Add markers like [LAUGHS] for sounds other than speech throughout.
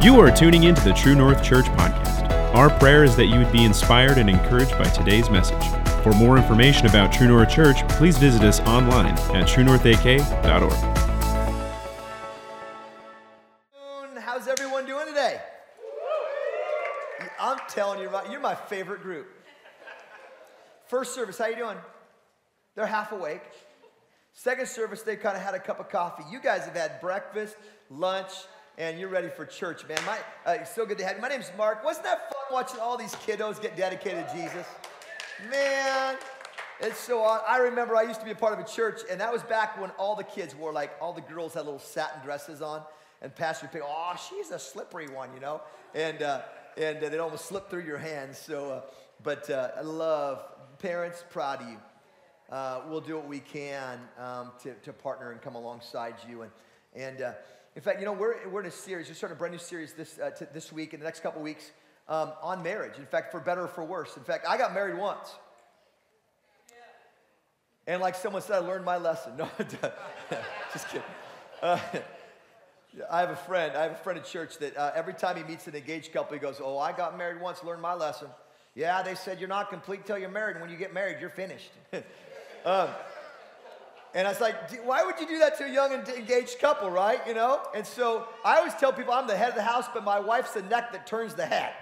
You are tuning in to the True North Church podcast. Our prayer is that you would be inspired and encouraged by today's message. For more information about True North Church, please visit us online at truenorthak.org. How's everyone doing today? I'm telling you, you're my favorite group. First service, how you doing? They're half awake. Second service, they kind of had a cup of coffee. You guys have had breakfast, lunch, and you're ready for church, man. My, uh, so good to have you. My name's Mark. Wasn't that fun watching all these kiddos get dedicated to Jesus? Man, it's so. I remember I used to be a part of a church, and that was back when all the kids wore, like, all the girls had little satin dresses on, and Pastor would pick, oh, she's a slippery one, you know? And, uh, and uh, they'd almost slip through your hands. So, uh, but uh, I love, parents, proud of you. Uh, we'll do what we can um, to, to partner and come alongside you. And, and uh, in fact, you know, we're, we're in a series. We're starting a brand new series this, uh, t- this week and the next couple weeks um, on marriage. In fact, for better or for worse. In fact, I got married once. And like someone said, I learned my lesson. [LAUGHS] No, [LAUGHS] just kidding. Uh, [LAUGHS] I have a friend. I have a friend at church that uh, every time he meets an engaged couple, he goes, "Oh, I got married once. Learned my lesson." Yeah, they said you're not complete till you're married, and when you get married, you're finished. um, and I was like, why would you do that to a young and engaged couple, right? You know? And so I always tell people I'm the head of the house, but my wife's the neck that turns the head.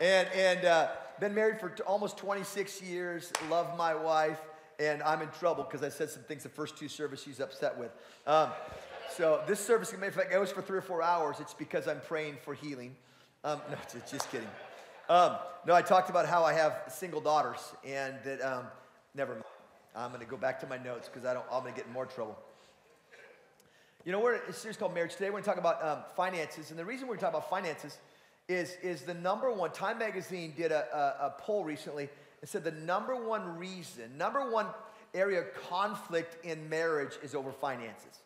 And, and uh, been married for t- almost 26 years, love my wife, and I'm in trouble because I said some things the first two service she's upset with. Um, so this service, in fact, it goes for three or four hours. It's because I'm praying for healing. Um, no, [LAUGHS] just kidding. Um, no, I talked about how I have single daughters, and that, um, never mind. I'm going to go back to my notes because I don't. I'm going to get in more trouble. You know, we're in a series called Marriage Today. We're going to talk about um, finances, and the reason we're talking about finances is is the number one. Time Magazine did a, a, a poll recently and said the number one reason, number one area of conflict in marriage is over finances.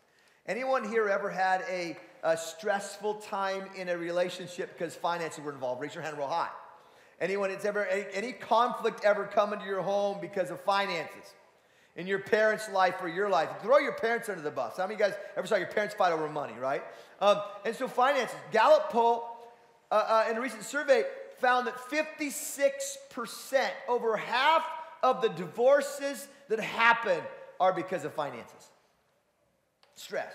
Anyone here ever had a, a stressful time in a relationship because finances were involved? Raise your hand real high. Anyone that's ever any, any conflict ever come into your home because of finances? In your parents' life or your life. Throw your parents under the bus. How many of you guys ever saw your parents fight over money, right? Um, and so finances. Gallup poll uh, uh, in a recent survey found that 56%, over half of the divorces that happen are because of finances. Stress.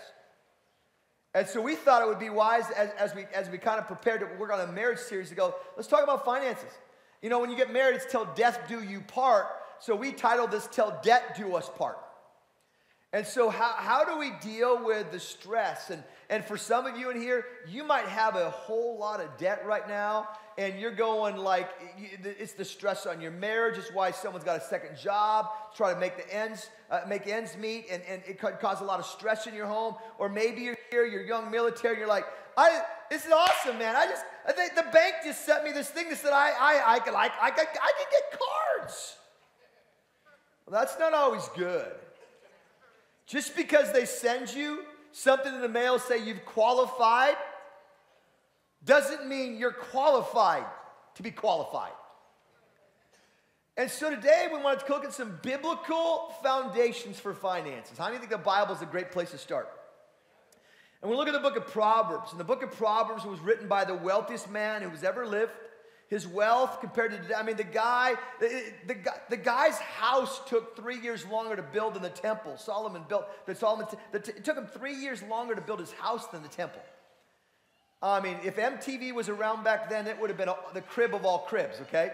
And so we thought it would be wise as, as we, as we kind of prepared to work on a marriage series to go, let's talk about finances. You know, when you get married, it's till death do you part. So we titled this Till Debt Do Us Part. And so, how, how do we deal with the stress? And, and for some of you in here, you might have a whole lot of debt right now, and you're going like, it's the stress on your marriage. It's why someone's got a second job, try to make the ends, uh, make ends meet, and, and it could cause a lot of stress in your home. Or maybe you're here, you're young military, you're like, I, this is awesome, man. I just, I think the bank just sent me this thing that said I, I, I, can, I, I, I can get cards. Well, that's not always good. Just because they send you something in the mail say you've qualified doesn't mean you're qualified to be qualified. And so today we wanted to look at some biblical foundations for finances. How many think the Bible is a great place to start? And we look at the book of Proverbs. And the book of Proverbs was written by the wealthiest man who has ever lived his wealth compared to, I mean, the guy, the, the, the guy's house took three years longer to build than the temple. Solomon built, the Solomon, it took him three years longer to build his house than the temple. I mean, if MTV was around back then, it would have been the crib of all cribs, okay?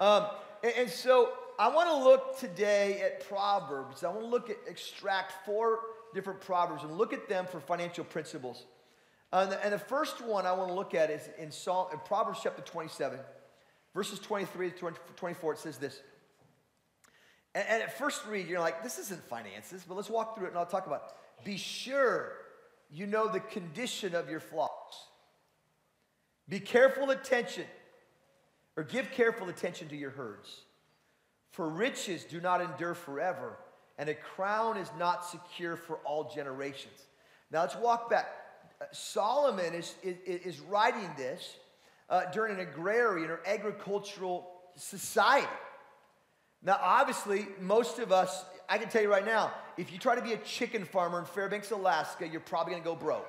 Um, and, and so I want to look today at Proverbs. I want to look at, extract four different Proverbs and look at them for financial principles. Uh, and the, and the first one I want to look at is in, Psalm, in Proverbs chapter 27, verses 23 to 24. It says this. And, and at first read, you're like, this isn't finances, but let's walk through it and I'll talk about it. Be sure you know the condition of your flocks. Be careful attention, or give careful attention to your herds. For riches do not endure forever, and a crown is not secure for all generations. Now let's walk back. Solomon is, is, is writing this uh, during an agrarian or agricultural society. Now, obviously, most of us, I can tell you right now, if you try to be a chicken farmer in Fairbanks, Alaska, you're probably gonna go broke.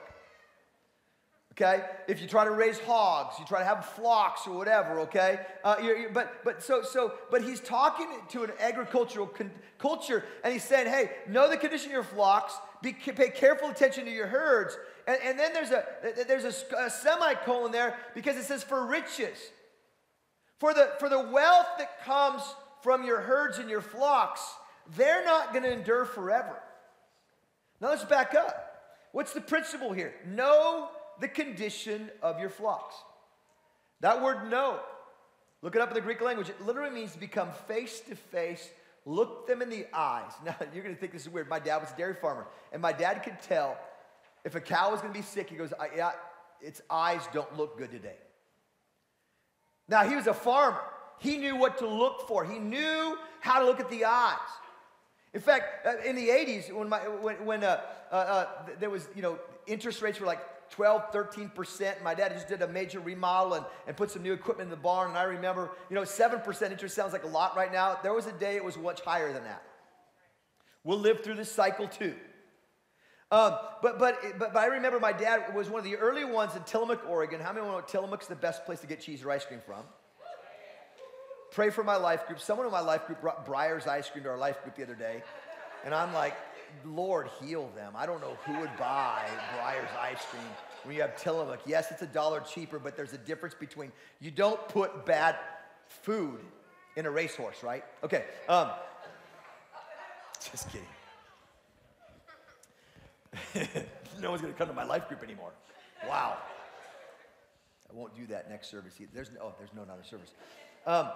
okay? If you try to raise hogs, you try to have flocks or whatever, okay? Uh, you're, you're, but but so so but he's talking to an agricultural con- culture, and he's saying, hey, know the condition of your flocks, be, pay careful attention to your herds, and, and then there's a there's a, a semicolon there because it says for riches, for the for the wealth that comes from your herds and your flocks, they're not going to endure forever. Now let's back up. What's the principle here? Know the condition of your flocks. That word know, look it up in the Greek language. It literally means to become face to face, look them in the eyes. [LAUGHS] Now, you're going to think this is weird. My dad was a dairy farmer, and my dad could tell if a cow was going to be sick, he goes, Yeah, its eyes don't look good today. Now, he was a farmer. He knew what to look for, he knew how to look at the eyes. In fact, uh, in the 80s, when, my, when, when uh, uh, uh, there was, you know, interest rates were like 12, 13%. My dad just did a major remodel and, and put some new equipment in the barn. And I remember, you know, 7% interest sounds like a lot right now. There was a day it was much higher than that. We'll live through this cycle too. Um, but, but, but, but I remember my dad was one of the early ones in Tillamook, Oregon. How many know Tillamook's the best place to get cheese or ice cream from? Pray for my life group. Someone in my life group brought Breyers ice cream to our life group the other day. And I'm like, Lord, heal them. I don't know who would buy Breyers ice cream when you have Tillamook. Yes, it's a dollar cheaper, but there's a difference between you don't put bad food in a racehorse, right? Okay. Um, [LAUGHS] just kidding. [LAUGHS] no one's going to come to my life group anymore. Wow. I won't do that next service. There's no, oh, there's no another service. Um,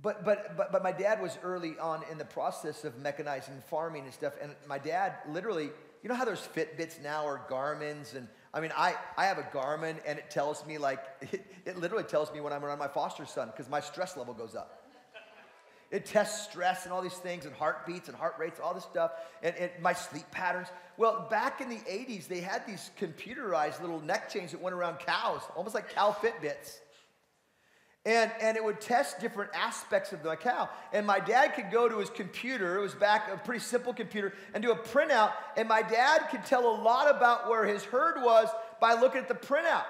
but, but, but, but my dad was early on in the process of mechanizing farming and stuff. And my dad literally, you know how there's Fitbits now or Garmin's? And I mean, I, I have a Garmin and it tells me, like, [LAUGHS] it, it literally tells me when I'm around my foster son because my stress level goes up. It tests stress and all these things and heartbeats and heart rates, all this stuff, and, and, my sleep patterns. Well, back in the 80s, they had these computerized little neck chains that went around cows, almost like cow Fitbits. And, and it would test different aspects of the cow. And my dad could go to his computer, it was back a pretty simple computer, and do a printout. And my dad could tell a lot about where his herd was by looking at the printout.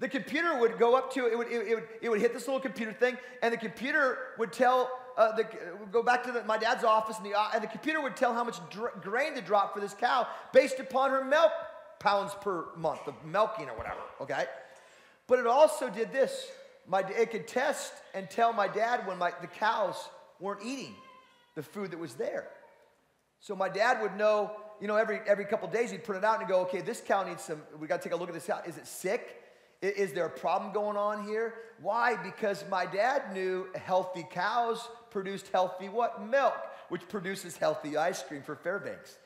The computer would go up to it, would, it, it would, it would hit this little computer thing, and the computer would tell, uh, the, go back to the, my dad's office, and the, uh, and the computer would tell how much dr- grain to drop for this cow based upon her milk pounds per month of milking or whatever, okay? But it also did this my, it could test and tell my dad when my, the cows weren't eating the food that was there. So my dad would know, you know, every, every couple days he'd print it out and go, okay, this cow needs some, we got to take a look at this cow. Is it sick? Is there a problem going on here? Why? Because my dad knew healthy cows produced healthy what? Milk, which produces healthy ice cream for Fairbanks.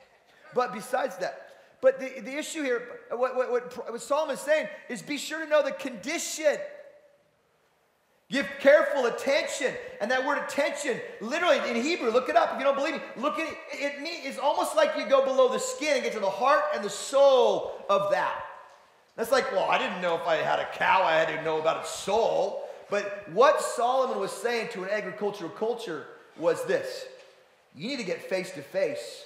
But besides that, but the, the issue here, what, what, what, what Solomon is saying is be sure to know the condition Give careful attention. And that word attention, literally in Hebrew, look it up if you don't believe me. Look at it. It it's almost like you go below the skin and get to the heart and the soul of that. That's like, well, I didn't know if I had a cow, I had to know about its soul. But what Solomon was saying to an agricultural culture was this you need to get face to face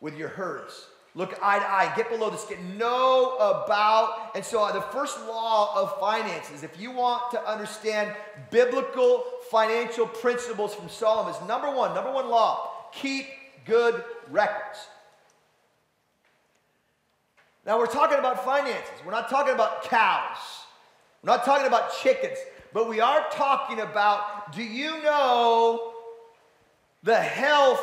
with your herds. Look eye to eye, get below the skin, know about. And so, uh, the first law of finances, if you want to understand biblical financial principles from Solomon, is number one, number one law keep good records. Now, we're talking about finances. We're not talking about cows. We're not talking about chickens. But we are talking about do you know the health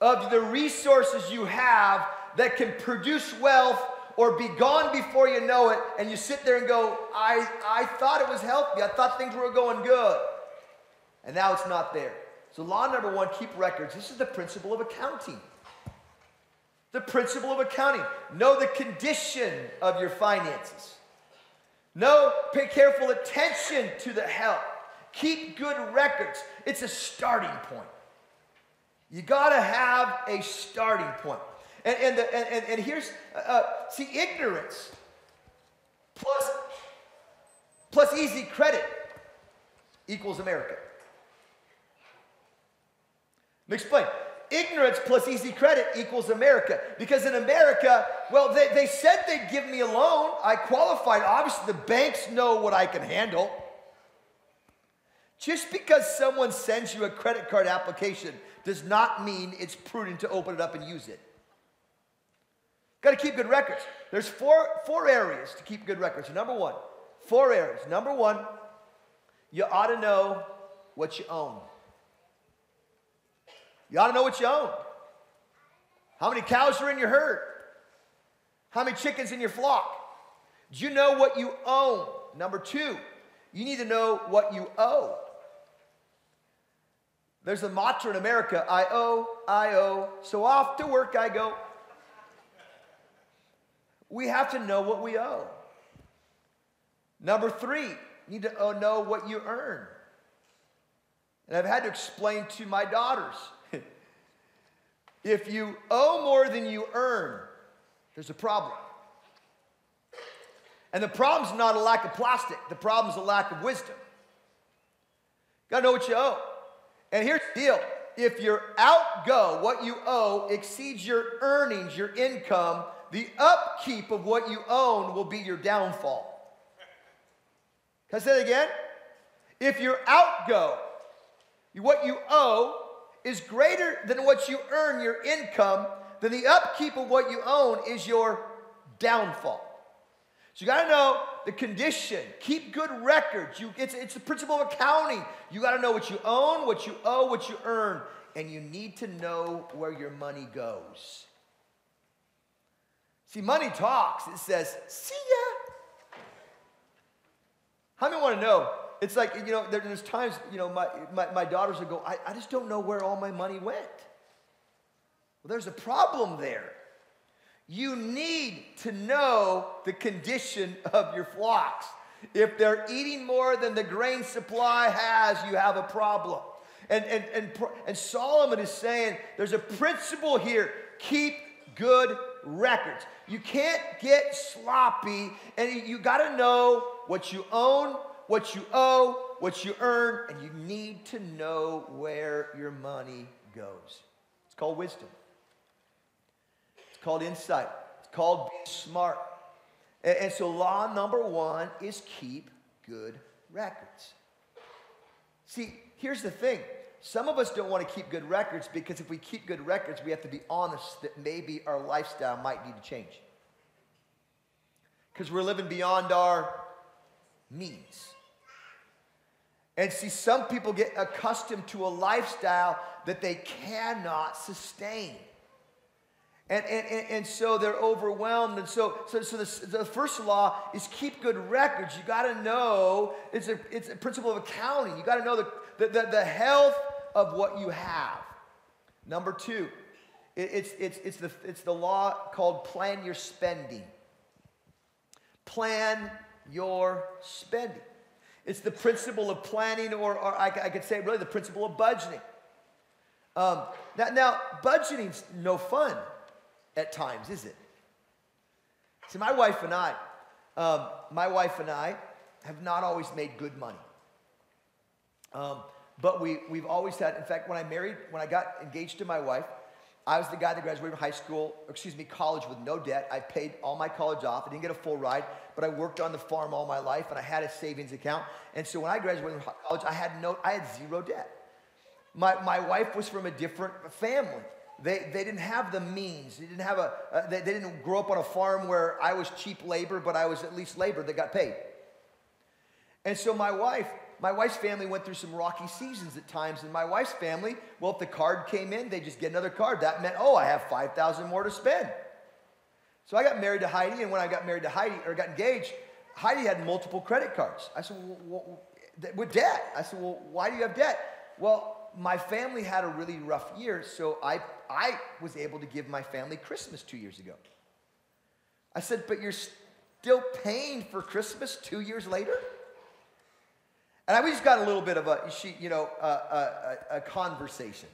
of the resources you have that can produce wealth or be gone before you know it, and you sit there and go, I, I thought it was healthy. I thought things were going good. And now it's not there. So, law number one keep records. This is the principle of accounting. The principle of accounting. Know the condition of your finances. Know, pay careful attention to the health. Keep good records. It's a starting point. You got to have a starting point. And, and, the, and, and here's, uh, uh, see, ignorance plus, plus easy credit equals America. Let me explain. Ignorance plus easy credit equals America. Because in America, well, they, they said they'd give me a loan. I qualified. Obviously, the banks know what I can handle. Just because someone sends you a credit card application does not mean it's prudent to open it up and use it. Got to keep good records. There's four, four areas to keep good records. Number one, four areas. Number one, you ought to know what you own. You ought to know what you own. How many cows are in your herd? How many chickens in your flock? Do you know what you own? Number two, you need to know what you owe. There's a mantra in America I owe, I owe, so off to work I go. We have to know what we owe. Number three, you need to know what you earn. And I've had to explain to my daughters if you owe more than you earn, there's a problem. And the problem's not a lack of plastic, the problem's a lack of wisdom. You Gotta know what you owe. And here's the deal if your outgo, what you owe, exceeds your earnings, your income, the upkeep of what you own will be your downfall. Can I say that again? If your outgo, what you owe, is greater than what you earn, your income, then the upkeep of what you own is your downfall. So you got to know the condition. Keep good records. You, it's, it's the principle of accounting. You got to know what you own, what you owe, what you earn, and you need to know where your money goes. See, money talks. It says, see ya. How many want to know? It's like, you know, there, there's times, you know, my, my, my daughters would go, I, I just don't know where all my money went. Well, there's a problem there. You need to know the condition of your flocks. If they're eating more than the grain supply has, you have a problem. And, and, and, and Solomon is saying there's a principle here keep good records. You can't get sloppy, and you got to know what you own, what you owe, what you earn, and you need to know where your money goes. It's called wisdom. It's called insight. It's called being smart. And, and so, law number one is keep good records. See, here's the thing some of us don't want to keep good records because if we keep good records, we have to be honest that maybe our lifestyle might need to change. Because we're living beyond our means. And see, some people get accustomed to a lifestyle that they cannot sustain. And, and, and, and so they're overwhelmed. And so, so, so the, the first law is keep good records. You got to know, it's a, it's a principle of accounting. You got to know the, the, the, the health of what you have. Number two, it's, it's, it's, the, it's the law called plan your spending. Plan your spending. It's the principle of planning, or, or I, I could say really the principle of budgeting. Um, now, now, budgeting's no fun at times, is it? See, my wife and I, um, my wife and I have not always made good money. Um, but we, we've always had, in fact, when I married, when I got engaged to my wife, I was the guy that graduated from high school, excuse me, college with no debt. I paid all my college off. I didn't get a full ride, but I worked on the farm all my life and I had a savings account. And so when I graduated from college, I had no, I had zero debt. My, my wife was from a different family. They, they didn't have the means. They didn't have a, uh, they, they didn't grow up on a farm where I was cheap labor, but I was at least labor that got paid. And so my wife, my wife's family went through some rocky seasons at times. And my wife's family, well, if the card came in, they just get another card. That meant, oh, I have 5,000 more to spend. So I got married to Heidi. And when I got married to Heidi, or got engaged, Heidi had multiple credit cards. I said, well, with debt. I said, well, why do you have debt? Well, my family had a really rough year. So I, I was able to give my family Christmas two years ago. I said, but you're still paying for Christmas two years later? And we just got a little bit of a, she, you know, a, a, a conversation.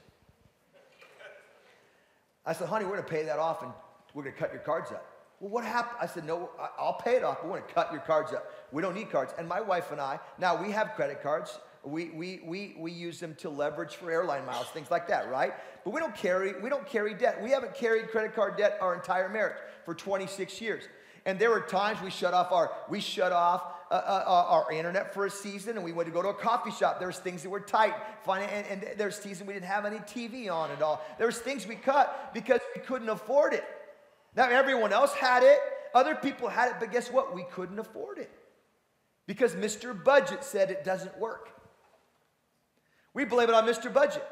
I said, honey, we're going to pay that off and we're going to cut your cards up. Well, what happened? I said, no, I'll pay it off, we're going to cut your cards up. We don't need cards. And my wife and I, now we have credit cards. We, we, we, we use them to leverage for airline miles, things like that, right? But we don't carry, we don't carry debt. We haven't carried credit card debt our entire marriage for 26 years. And there were times we shut off our, we shut off uh, uh, uh our internet for a season and we went to go to a coffee shop. There's things that were tight. And, and there's season we didn't have any TV on at all. There was things we cut because we couldn't afford it. Now everyone else had it. Other people had it, but guess what? We couldn't afford it because Mr. Budget said it doesn't work. We blame it on Mr. Budget.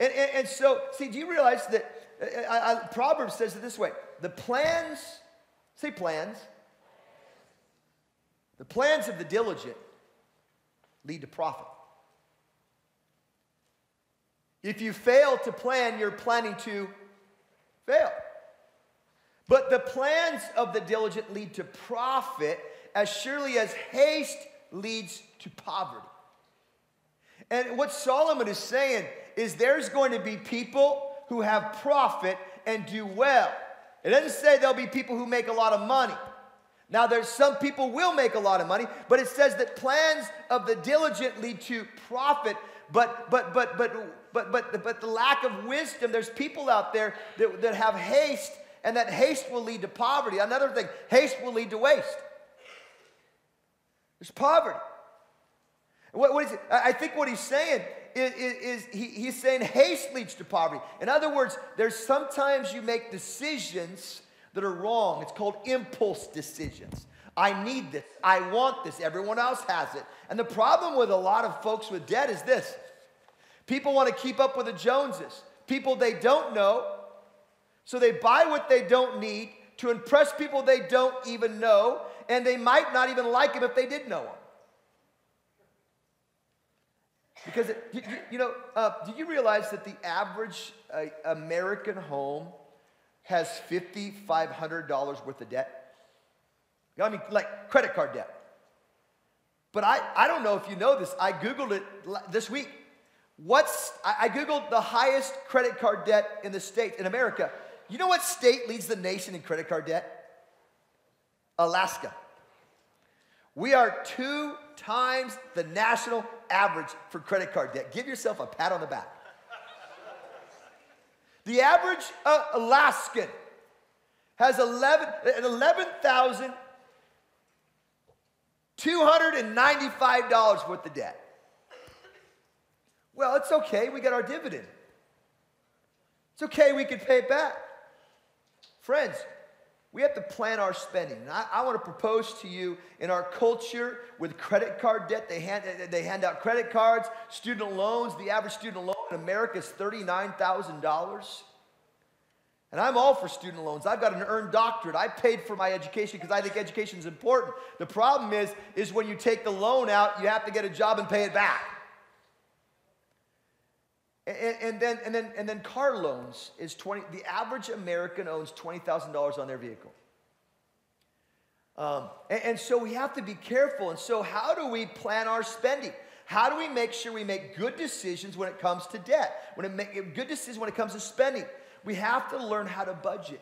And, and, and so, see, do you realize that I, I, Proverbs says it this way the plans, say plans, the plans of the diligent lead to profit. If you fail to plan, you're planning to fail. But the plans of the diligent lead to profit as surely as haste leads to poverty. And what Solomon is saying is there's going to be people who have profit and do well. It doesn't say there'll be people who make a lot of money. Now, there's some people will make a lot of money, but it says that plans of the diligent lead to profit. But but but but but but but the lack of wisdom. There's people out there that, that have haste, and that haste will lead to poverty. Another thing, haste will lead to waste. There's poverty. What, what is it? I think what he's saying is, is, is he, he's saying haste leads to poverty. In other words, there's sometimes you make decisions that are wrong. It's called impulse decisions. I need this. I want this. Everyone else has it. And the problem with a lot of folks with debt is this people want to keep up with the Joneses, people they don't know. So they buy what they don't need to impress people they don't even know and they might not even like them if they did know him. Because, it, you, you, know, uh, do you realize that the average uh, American home has $5,500 worth of debt? I mean, like credit card debt. But I, I don't know if you know this. I Googled it this week. What's, I, I Googled the highest credit card debt in the state, in America. You know what state leads the nation in credit card debt? Alaska. We are two times the national average for credit card debt. Give yourself a pat on the back. The average uh, Alaskan has 11, $11,295 worth of debt. Well, it's okay. We got our dividend. It's okay. We can pay it back. Friends, we have to plan our spending. And I, I want to propose to you in our culture with credit card debt, they hand, they hand out credit cards, student loans. The average student loan in America is $39,000. And I'm all for student loans. I've got an earned doctorate. I paid for my education because I think education is important. The problem is, is when you take the loan out, you have to get a job and pay it back. And, and, then, and, then, and then car loans is 20, the average American owns $20,000 on their vehicle. Um, and, and so we have to be careful. And so, how do we plan our spending? How do we make sure we make good decisions when it comes to debt? When it make good decisions when it comes to spending? We have to learn how to budget.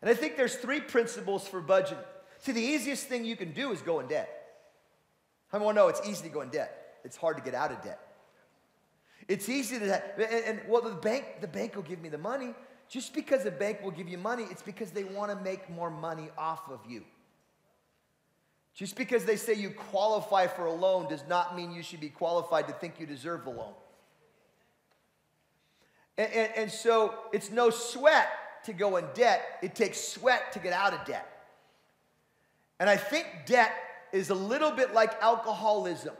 And I think there's three principles for budgeting. See, the easiest thing you can do is go in debt. How many know it's easy to go in debt? It's hard to get out of debt. It's easy to, and, and well, the bank, the bank will give me the money. Just because the bank will give you money, it's because they want to make more money off of you. Just because they say you qualify for a loan does not mean you should be qualified to think you deserve the loan. And, and, and, so it's no sweat to go in debt, it takes sweat to get out of debt. And I think debt is a little bit like alcoholism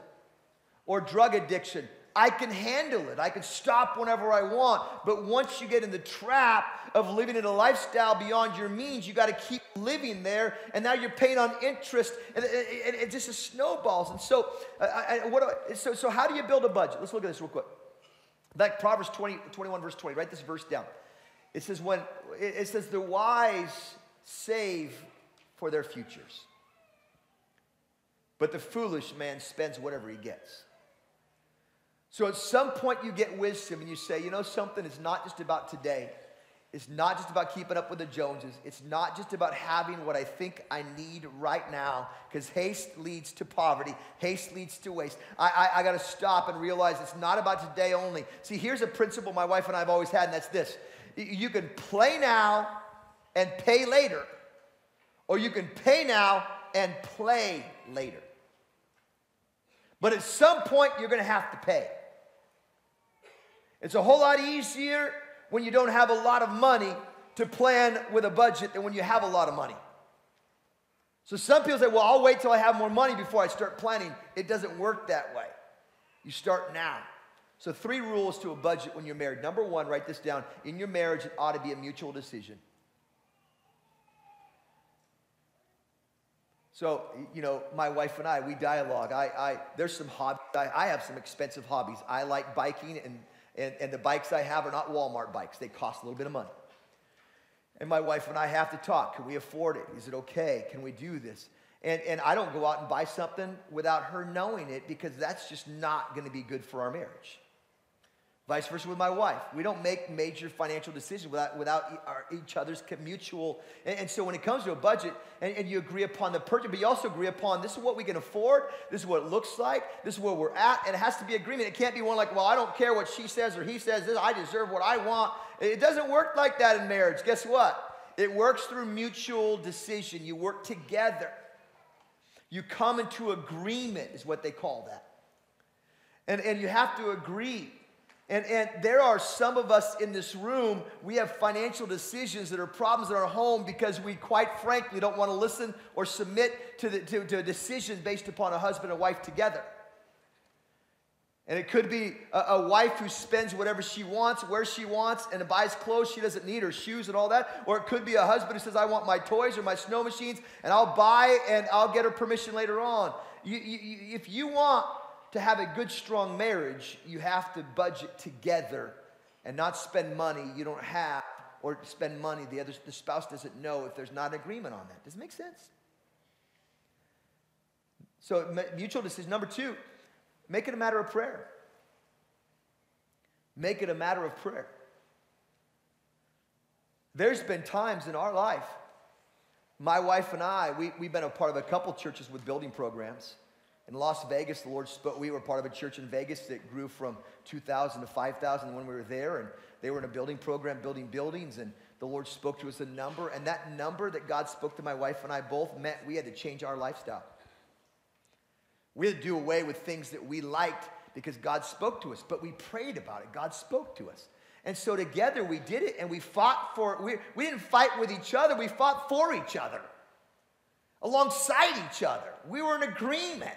or drug addiction. I can handle it. I can stop whenever I want. But once you get in the trap of living in a lifestyle beyond your means, you got to keep living there. And now you're paying on interest, and it, it, it just snowballs. And so, I, I, what, so, so, how do you build a budget? Let's look at this real quick. Back Proverbs 20, 21, verse 20. Write this verse down. It says, when, it says, the wise save for their futures, but the foolish man spends whatever he gets. So at some point you get wisdom and you say, you know something, is not just about today. It's not just about keeping up with the Joneses. It's not just about having what I think I need right now, because haste leads to poverty. Haste leads to waste. I, I, I got to stop and realize it's not about today only. See, here's a principle my wife and I have always had, and that's this you can play now and pay later, or you can pay now and play later. But at some point, you're going to have to pay. It's a whole lot easier when you don't have a lot of money to plan with a budget than when you have a lot of money. So some people say, well, I'll wait till I have more money before I start planning. It doesn't work that way. You start now. So, three rules to a budget when you're married. Number one, write this down. In your marriage, it ought to be a mutual decision. So, you know, my wife and I, we dialogue. I, I, there's some hobbies. I, I have some expensive hobbies. I like biking, and, and, and the bikes I have are not Walmart bikes. They cost a little bit of money. And my wife and I have to talk. Can we afford it? Is it okay? Can we do this? And, and I don't go out and buy something without her knowing it because that's just not going to be good for our marriage. Vice versa with my wife. We don't make major financial decisions without, without our, each other's mutual. And, and, so when it comes to a budget, and, and, you agree upon the purchase, but you also agree upon this is what we can afford, this is what it looks like, this is where we're at, and it has to be agreement. It can't be one like, well, I don't care what she says or he says, this, I deserve what I want. It doesn't work like that in marriage. Guess what? It works through mutual decision. You work together. You come into agreement, is what they call that. And, and you have to agree. And, and there are some of us in this room, we have financial decisions that are problems in our home because we, quite frankly, don't want to listen or submit to, the, to, to a decision based upon a husband and wife together. And it could be a, a, wife who spends whatever she wants, where she wants, and buys clothes she doesn't need, or shoes and all that. Or it could be a husband who says, I want my toys or my snow machines, and I'll buy and I'll get her permission later on. You, you, if you want to have a good, strong marriage, you have to budget together and not spend money you don't have or spend money the other the spouse doesn't know if there's not agreement on that. Does it make sense? So mutual decision. Number two, make it a matter of prayer. Make it a matter of prayer. There's been times in our life, my wife and I, we, we've been a part of a couple churches with building programs. In Las Vegas, the Lord spoke. We were part of a church in Vegas that grew from 2,000 to 5,000 when we were there, and they were in a building program, building buildings, and the Lord spoke to us a number, and that number that God spoke to my wife and I both meant we had to change our lifestyle. We had to do away with things that we liked because God spoke to us, but we prayed about it. God spoke to us. And so together we did it, and we fought for, it. we, we didn't fight with each other, we fought for each other, alongside each other. We were in agreement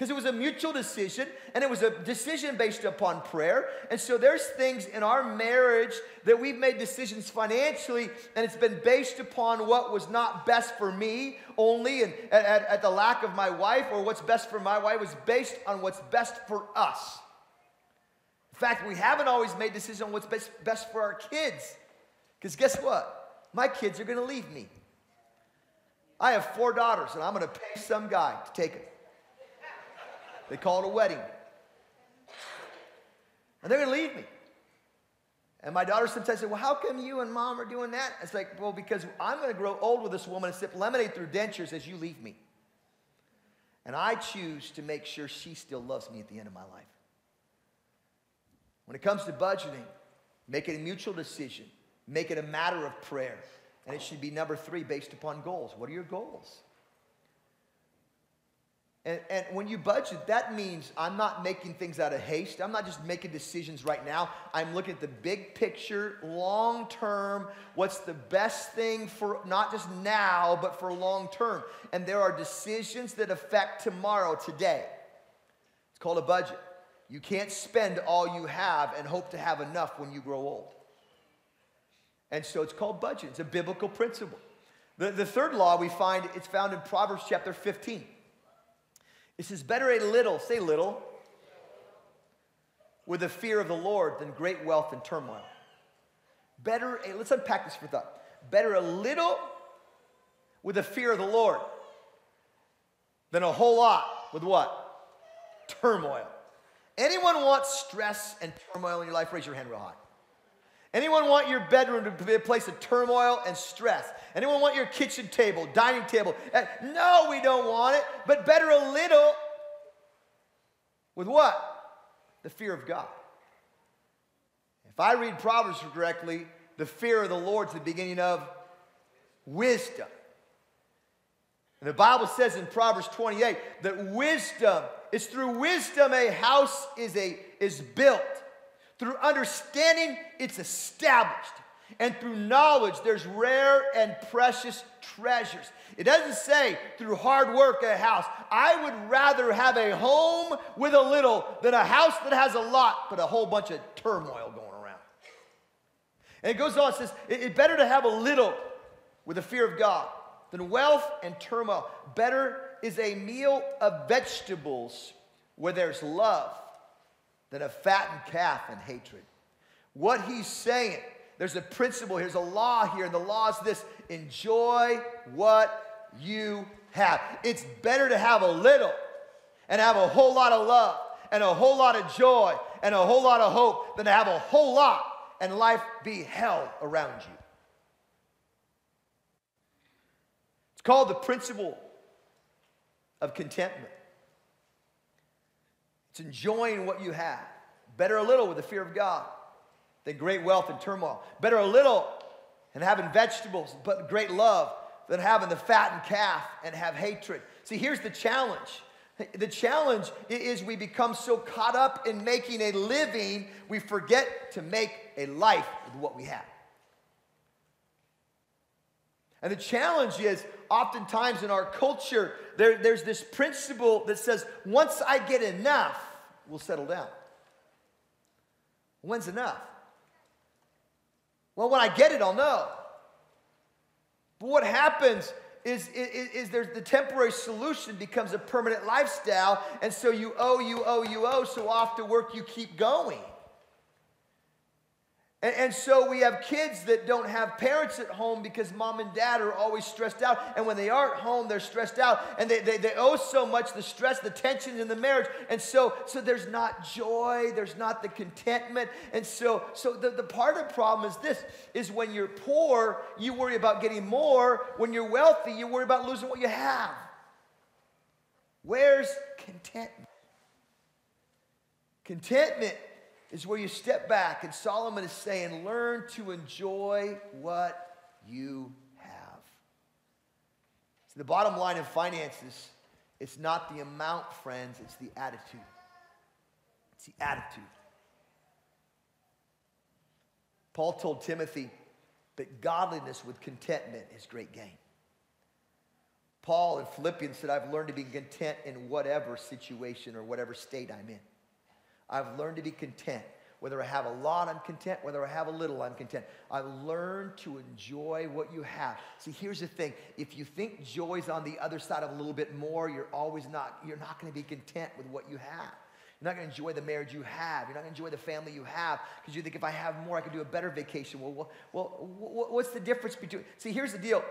because it was a mutual decision and it was a decision based upon prayer. And so there's things in our marriage that we've made decisions financially and it's been based upon what was not best for me only and at, at, the lack of my wife or what's best for my wife was based on what's best for us. In fact, we haven't always made decisions on what's best, best for our kids. Because guess what? My kids are going to leave me. I have four daughters and I'm going to pay some guy to take it. They call it a wedding. And they're going to leave me. And my daughter sometimes said, Well, how come you and mom are doing that? It's like, Well, because I'm going to grow old with this woman and sip lemonade through dentures as you leave me. And I choose to make sure she still loves me at the end of my life. When it comes to budgeting, make it a mutual decision, make it a matter of prayer. And it should be number three based upon goals. What are your goals? And, and, when you budget, that means I'm not making things out of haste. I'm not just making decisions right now. I'm looking at the big picture, long term, what's the best thing for not just now, but for long term. And there are decisions that affect tomorrow, today. It's called a budget. You can't spend all you have and hope to have enough when you grow old. And so it's called budget. It's a biblical principle. The, the third law we find, it's found in Proverbs chapter 15. It says, Better a little, say little, with the fear of the Lord than great wealth and turmoil. Better, a, let's unpack this for thought. Better a little with the fear of the Lord than a whole lot with what? Turmoil. Anyone wants stress and turmoil in your life? Raise your hand real high. Anyone want your bedroom to be a place of turmoil and stress? Anyone want your kitchen table, dining table? Uh, no, we don't want it, but better a little with what? The fear of God. If I read Proverbs correctly, the fear of the Lord is the beginning of wisdom. And the Bible says in Proverbs 28 that wisdom is through wisdom a house is, a, is built. Through understanding, it's established. And through knowledge, there's rare and precious treasures. It doesn't say through hard work a house. I would rather have a home with a little than a house that has a lot but a whole bunch of turmoil going around. And it goes on, it says, it's better to have a little with the fear of God than wealth and turmoil. Better is a meal of vegetables where there's love than a fattened calf and hatred. What he's saying, there's a principle, here's a law here, and the law is this enjoy what you have. It's better to have a little and have a whole lot of love and a whole lot of joy and a whole lot of hope than to have a whole lot and life be hell around you. It's called the principle of contentment. It's enjoying what you have. Better a little with the fear of God than great wealth and turmoil. Better a little and having vegetables, but great love than having the fattened calf and have hatred. See, here's the challenge. The challenge is we become so caught up in making a living, we forget to make a life with what we have. And the challenge is oftentimes in our culture, there, there's this principle that says, once I get enough, we'll settle down. When's enough? Well, when I get it, I'll know. But what happens is, is, is there's the temporary solution becomes a permanent lifestyle, and so you owe, you owe, you owe, so off to work you keep going. And, and, so we have kids that don't have parents at home because mom and dad are always stressed out. And when they aren't home, they're stressed out. And they, they, they owe so much the stress, the tension in the marriage. And so, so there's not joy, there's not the contentment. And so, so the, the part of the problem is this is when you're poor, you worry about getting more. When you're wealthy, you worry about losing what you have. Where's contentment? Contentment is where you step back, and Solomon is saying, learn to enjoy what you have. So, the bottom line in finances, it's not the amount, friends, it's the attitude. It's the attitude. Paul told Timothy that godliness with contentment is great gain. Paul in Philippians said, I've learned to be content in whatever situation or whatever state I'm in. I've learned to be content. Whether I have a lot, I'm content. Whether I have a little, I'm content. I've learned to enjoy what you have. See, here's the thing. If you think joy's on the other side of a little bit more, you're always not, you're not going to be content with what you have. You're not going to enjoy the marriage you have. You're not going to enjoy the family you have because you think if I have more, I can do a better vacation. Well, well, well what's the difference between? See, here's the deal.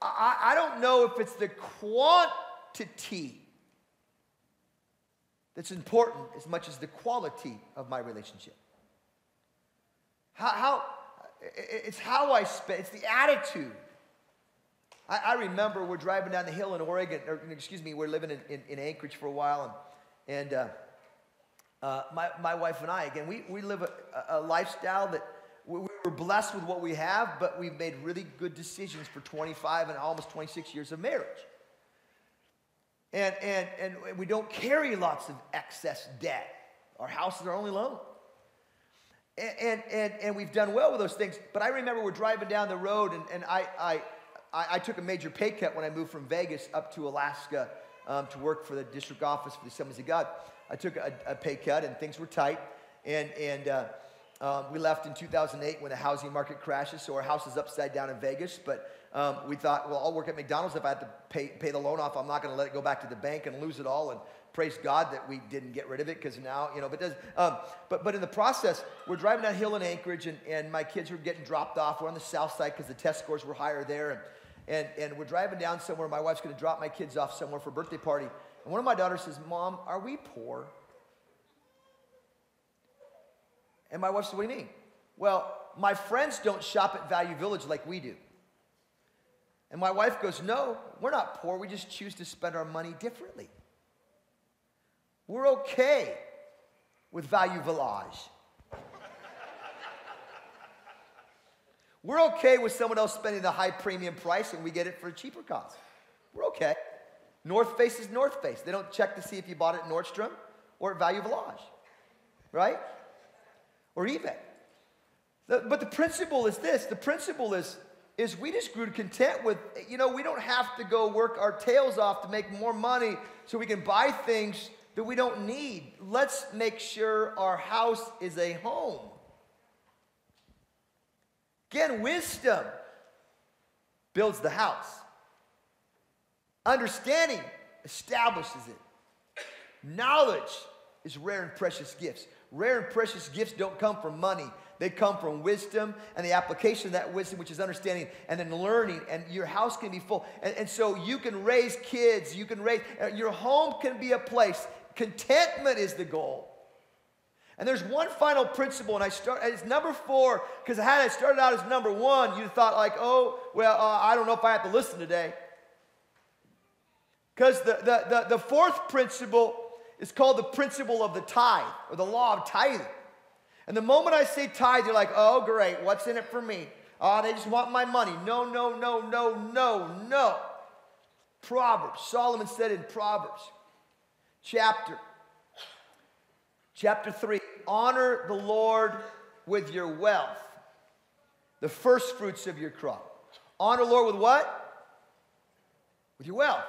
I, I don't know if it's the quantity that's important as much as the quality of my relationship. How, how it's how I spend, it's the attitude. I, I, remember we're driving down the hill in Oregon, or excuse me, we're living in, in, in Anchorage for a while, and, and uh, uh, my, my wife and I, again, we, we live a, a lifestyle that we, we're blessed with what we have, but we've made really good decisions for 25 and almost 26 years of marriage. And, and, and we don't carry lots of excess debt. Our house is our only loan. And, and, and, we've done well with those things. But I remember we're driving down the road, and, and I, I, I, took a major pay cut when I moved from Vegas up to Alaska um, to work for the district office for the Assemblies of God. I took a, a pay cut, and things were tight. And, and uh, um, we left in 2008 when the housing market crashes, so our house is upside down in Vegas. But um, we thought, well, I'll work at McDonald's. If I have to pay, pay the loan off, I'm not going to let it go back to the bank and lose it all. And praise God that we didn't get rid of it because now, you know, but, does, um, but, but in the process, we're driving down hill in Anchorage and, and my kids were getting dropped off. We're on the south side because the test scores were higher there. And, and, and we're driving down somewhere. My wife's going to drop my kids off somewhere for a birthday party. And one of my daughters says, Mom, are we poor? And my wife says, What do you mean? Well, my friends don't shop at Value Village like we do. And my wife goes, No, we're not poor. We just choose to spend our money differently. We're okay with Value Village. We're okay with someone else spending the high premium price and we get it for a cheaper cost. We're okay. North Face is North Face. They don't check to see if you bought it at Nordstrom or at Value Village, right? Or eBay. But the principle is this the principle is, is we just grew content with, you know, we don't have to go work our tails off to make more money so we can buy things that we don't need. Let's make sure our house is a home. Again, wisdom builds the house. Understanding establishes it. Knowledge is rare and precious gifts. Rare and precious gifts don't come from money. They come from wisdom and the application of that wisdom, which is understanding and then learning. And your house can be full. And, and so you can raise kids. You can raise, uh, your home can be a place. Contentment is the goal. And there's one final principle, and I start. It's number four because had I started out as number one, you'd thought like, oh, well, uh, I don't know if I have to listen today. Because the, the, the, the fourth principle is called the principle of the tithe or the law of tithing. And the moment I say tithe, you're like, oh, great, what's in it for me? Oh, they just want my money. No, no, no, no, no, no. Proverbs. Solomon said in Proverbs, chapter, chapter 3, honor the Lord with your wealth, the first fruits of your crop. Honor Lord with what? With your wealth.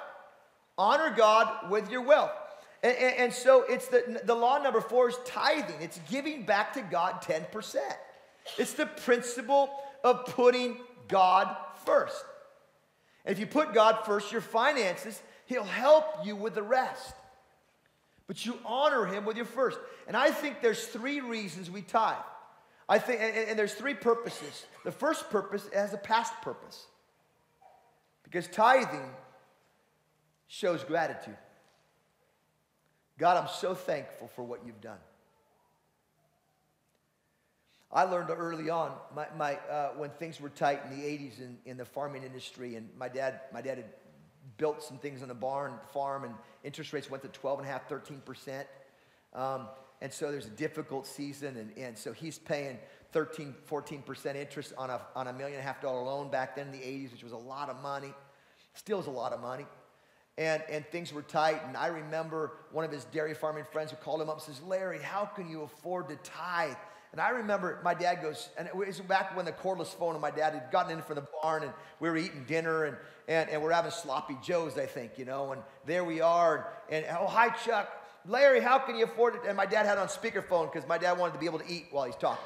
Honor God with your wealth. And, and, and, so it's the, the law number four is tithing. It's giving back to God 10%. It's the principle of putting God first. And if you put God first, your finances, He'll help you with the rest. But you honor Him with your first. And I think there's three reasons we tithe. I think, and, and there's three purposes. The first purpose has a past purpose. Because tithing shows gratitude. God, I'm so thankful for what you've done. I learned early on, my, my, uh, when things were tight in the 80s in, in the farming industry, and my dad, my dad had built some things on the barn farm, and interest rates went to 12 and a half, 13%. Um, and so there's a difficult season, and, and so he's paying 13, 14% interest on a, on a million and a half dollar loan back then in the 80s, which was a lot of money. Still is a lot of money and, and things were tight. And I remember one of his dairy farming friends who called him up and says, Larry, how can you afford to tithe? And I remember my dad goes, and it was back when the cordless phone and my dad had gotten in from the barn and we were eating dinner and, and, and we're having sloppy joes, I think, you know, and there we are. And, and oh, hi, Chuck. Larry, how can you afford it? And my dad had on speakerphone because my dad wanted to be able to eat while he's talking.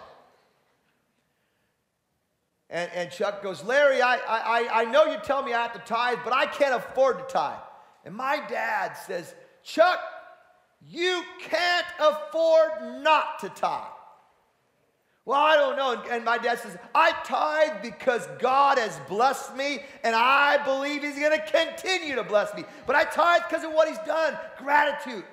And, and Chuck goes, Larry, I, I, I know you tell me I have to tithe, but I can't afford to tithe. And my dad says, Chuck, you can't afford not to tithe. Well, I don't know. And my dad says, I tithe because God has blessed me and I believe He's going to continue to bless me. But I tithe because of what He's done gratitude.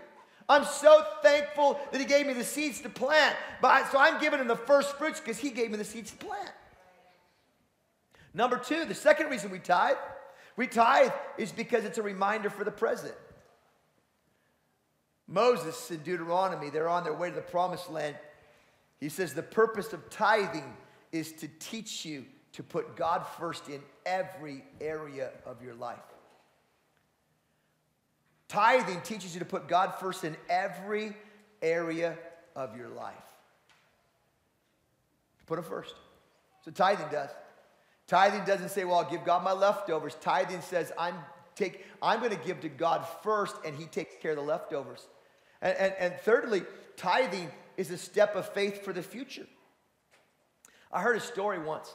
I'm so thankful that He gave me the seeds to plant. But so I'm giving Him the first fruits because He gave me the seeds to plant. Number two, the second reason we tithe we tithe is because it's a reminder for the present. Moses in Deuteronomy, they're on their way to the promised land. He says, The purpose of tithing is to teach you to put God first in every area of your life. Tithing teaches you to put God first in every area of your life. Put Him first. So tithing does. Tithing doesn't say, well, I'll give God my leftovers. Tithing says, I'm, take, I'm going to give to God first, and He takes care of the leftovers. And, and, and thirdly, tithing is a step of faith for the future. I heard a story once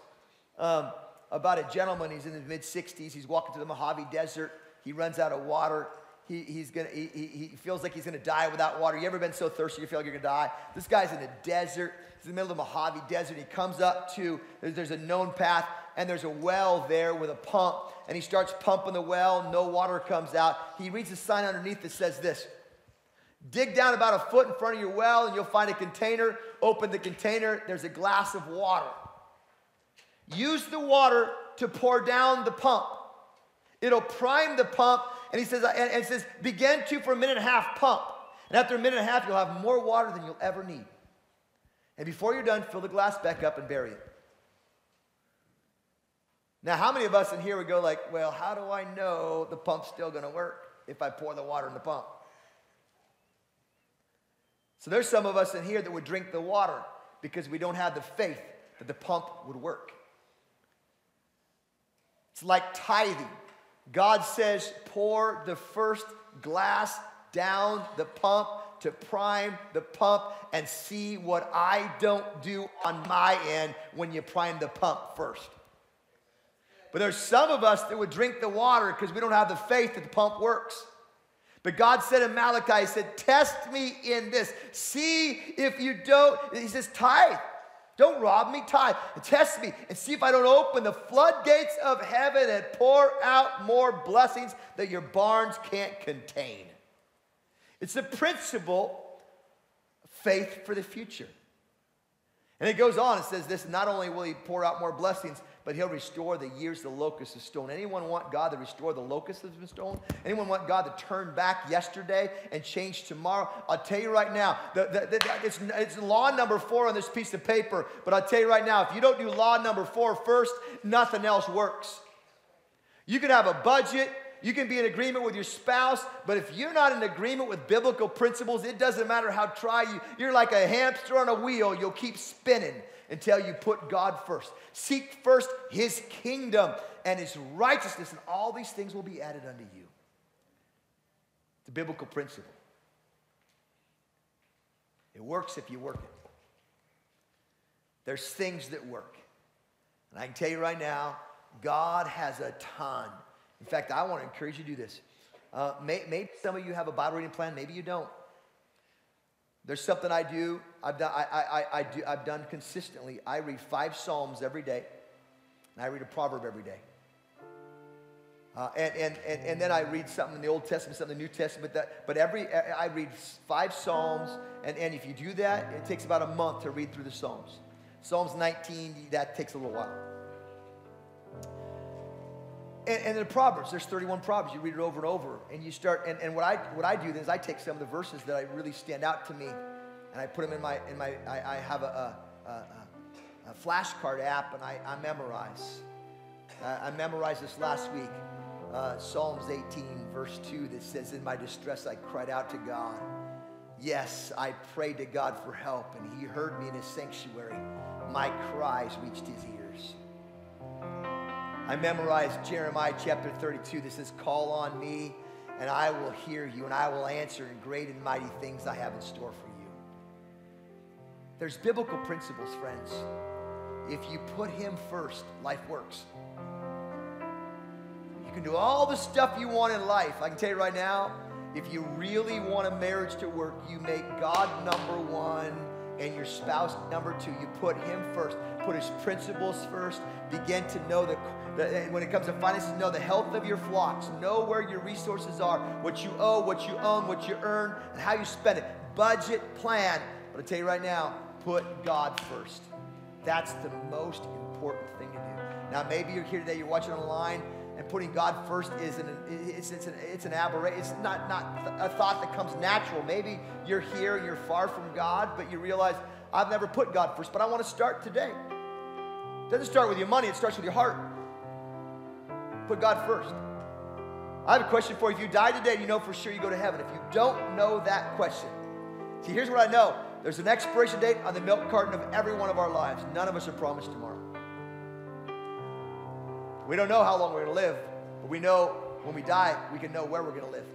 um, about a gentleman. He's in his mid 60s. He's walking through the Mojave Desert. He runs out of water. He, he's gonna, he, he feels like he's going to die without water. You ever been so thirsty you feel like you're going to die? This guy's in the desert. He's in the middle of the Mojave Desert. He comes up to, there's a known path and there's a well there with a pump, and he starts pumping the well, no water comes out. He reads a sign underneath that says this Dig down about a foot in front of your well, and you'll find a container. Open the container, there's a glass of water. use the water to pour down the pump. It'll prime the pump, and he says, and it says, begin to for a minute and a half pump. And after a minute and a half, you'll have more water than you'll ever need. And before you're done, fill the glass back up and bury it. Now, how many of us in here would go like, well, how do I know the pump's still going to work if I pour the water in the pump? So there's some of us in here that would drink the water because we don't have the faith that the pump would work. It's like tithing. God says, pour the first glass down the pump to prime the pump and see what I don't do on my end when you prime the pump first. But there's some of us that would drink the water because we don't have the faith that the pump works. But God said in Malachi, He said, Test me in this. See if you don't. He says, Tithe. Don't rob me, tithe. And test me and see if I don't open the floodgates of heaven and pour out more blessings that your barns can't contain. It's the principle faith for the future. And it goes on, it says this not only will he pour out more blessings, but he'll restore the years the locust has stolen. Anyone want God to restore the locust that's been stolen? Anyone want God to turn back yesterday and change tomorrow? I'll tell you right now, the, the, the, it's, it's law number four on this piece of paper, but I'll tell you right now, if you don't do law number four first, nothing else works. You can have a budget, you can be in agreement with your spouse, but if you're not in agreement with biblical principles, it doesn't matter how try you. You're like a hamster on a wheel, you'll keep spinning until you put God first. Seek first his kingdom and his righteousness, and all these things will be added unto you. The biblical principle. It works if you work it. There's things that work. And I can tell you right now, God has a ton. In fact, I want to encourage you to do this. Uh, may, maybe some of you have a Bible reading plan, maybe you don't. There's something I do. I've done. I, I, I do. I've done consistently. I read five psalms every day, and I read a proverb every day. Uh, and, and, and, and then I read something in the Old Testament, something in the New Testament. That, but every I read five psalms, and, and if you do that, it takes about a month to read through the psalms. Psalms 19, that takes a little while. And, and in Proverbs, there's 31 Proverbs. You read it over and over, and you start. And, and what I what I do is I take some of the verses that I really stand out to me, and I put them in my in my. I, I have a, a, a, a flashcard app, and I, I memorize. I memorized this last week, uh, Psalms 18, verse 2, that says, "In my distress, I cried out to God. Yes, I prayed to God for help, and He heard me in His sanctuary. My cries reached His ears." I memorized Jeremiah chapter 32 that says, Call on me, and I will hear you, and I will answer in great and mighty things I have in store for you. There's biblical principles, friends. If you put Him first, life works. You can do all the stuff you want in life. I can tell you right now, if you really want a marriage to work, you make God number one and your spouse number two. You put Him first, put His principles first, begin to know the when it comes to finances, know the health of your flocks. Know where your resources are, what you owe, what you own, what you earn, and how you spend it. Budget, plan. But I tell you right now, put God first. That's the most important thing to do. Now, maybe you're here today, you're watching online, and putting God first is an it's, it's an it's an aberration. It's not not a thought that comes natural. Maybe you're here and you're far from God, but you realize I've never put God first. But I want to start today. It doesn't start with your money; it starts with your heart. Put God first. I have a question for you. If you die today, you know for sure you go to heaven. If you don't know that question, see, here's what I know there's an expiration date on the milk carton of every one of our lives. None of us are promised tomorrow. We don't know how long we're going to live, but we know when we die, we can know where we're going to live.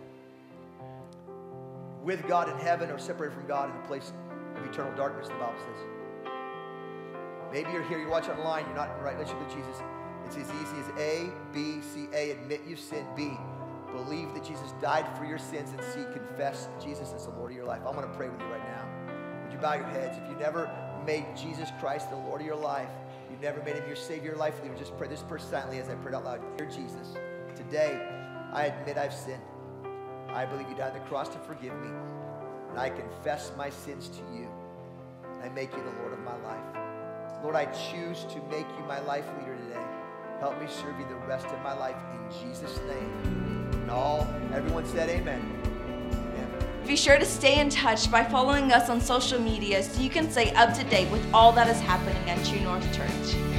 With God in heaven or separated from God in the place of eternal darkness, the Bible says. Maybe you're here, you're watching online, you're not in right relationship with Jesus. It's as easy as A, B, C, A, admit you've sinned. B, believe that Jesus died for your sins. And C, confess Jesus as the Lord of your life. I'm going to pray with you right now. Would you bow your heads? If you never made Jesus Christ the Lord of your life, you've never made him your Savior, life leader, just pray this prayer silently as I pray out loud. Dear Jesus, today I admit I've sinned. I believe you died on the cross to forgive me. And I confess my sins to you. I make you the Lord of my life. Lord, I choose to make you my life leader today. Help me serve you the rest of my life in Jesus' name. And all, everyone said amen. Be sure to stay in touch by following us on social media so you can stay up to date with all that is happening at True North Church.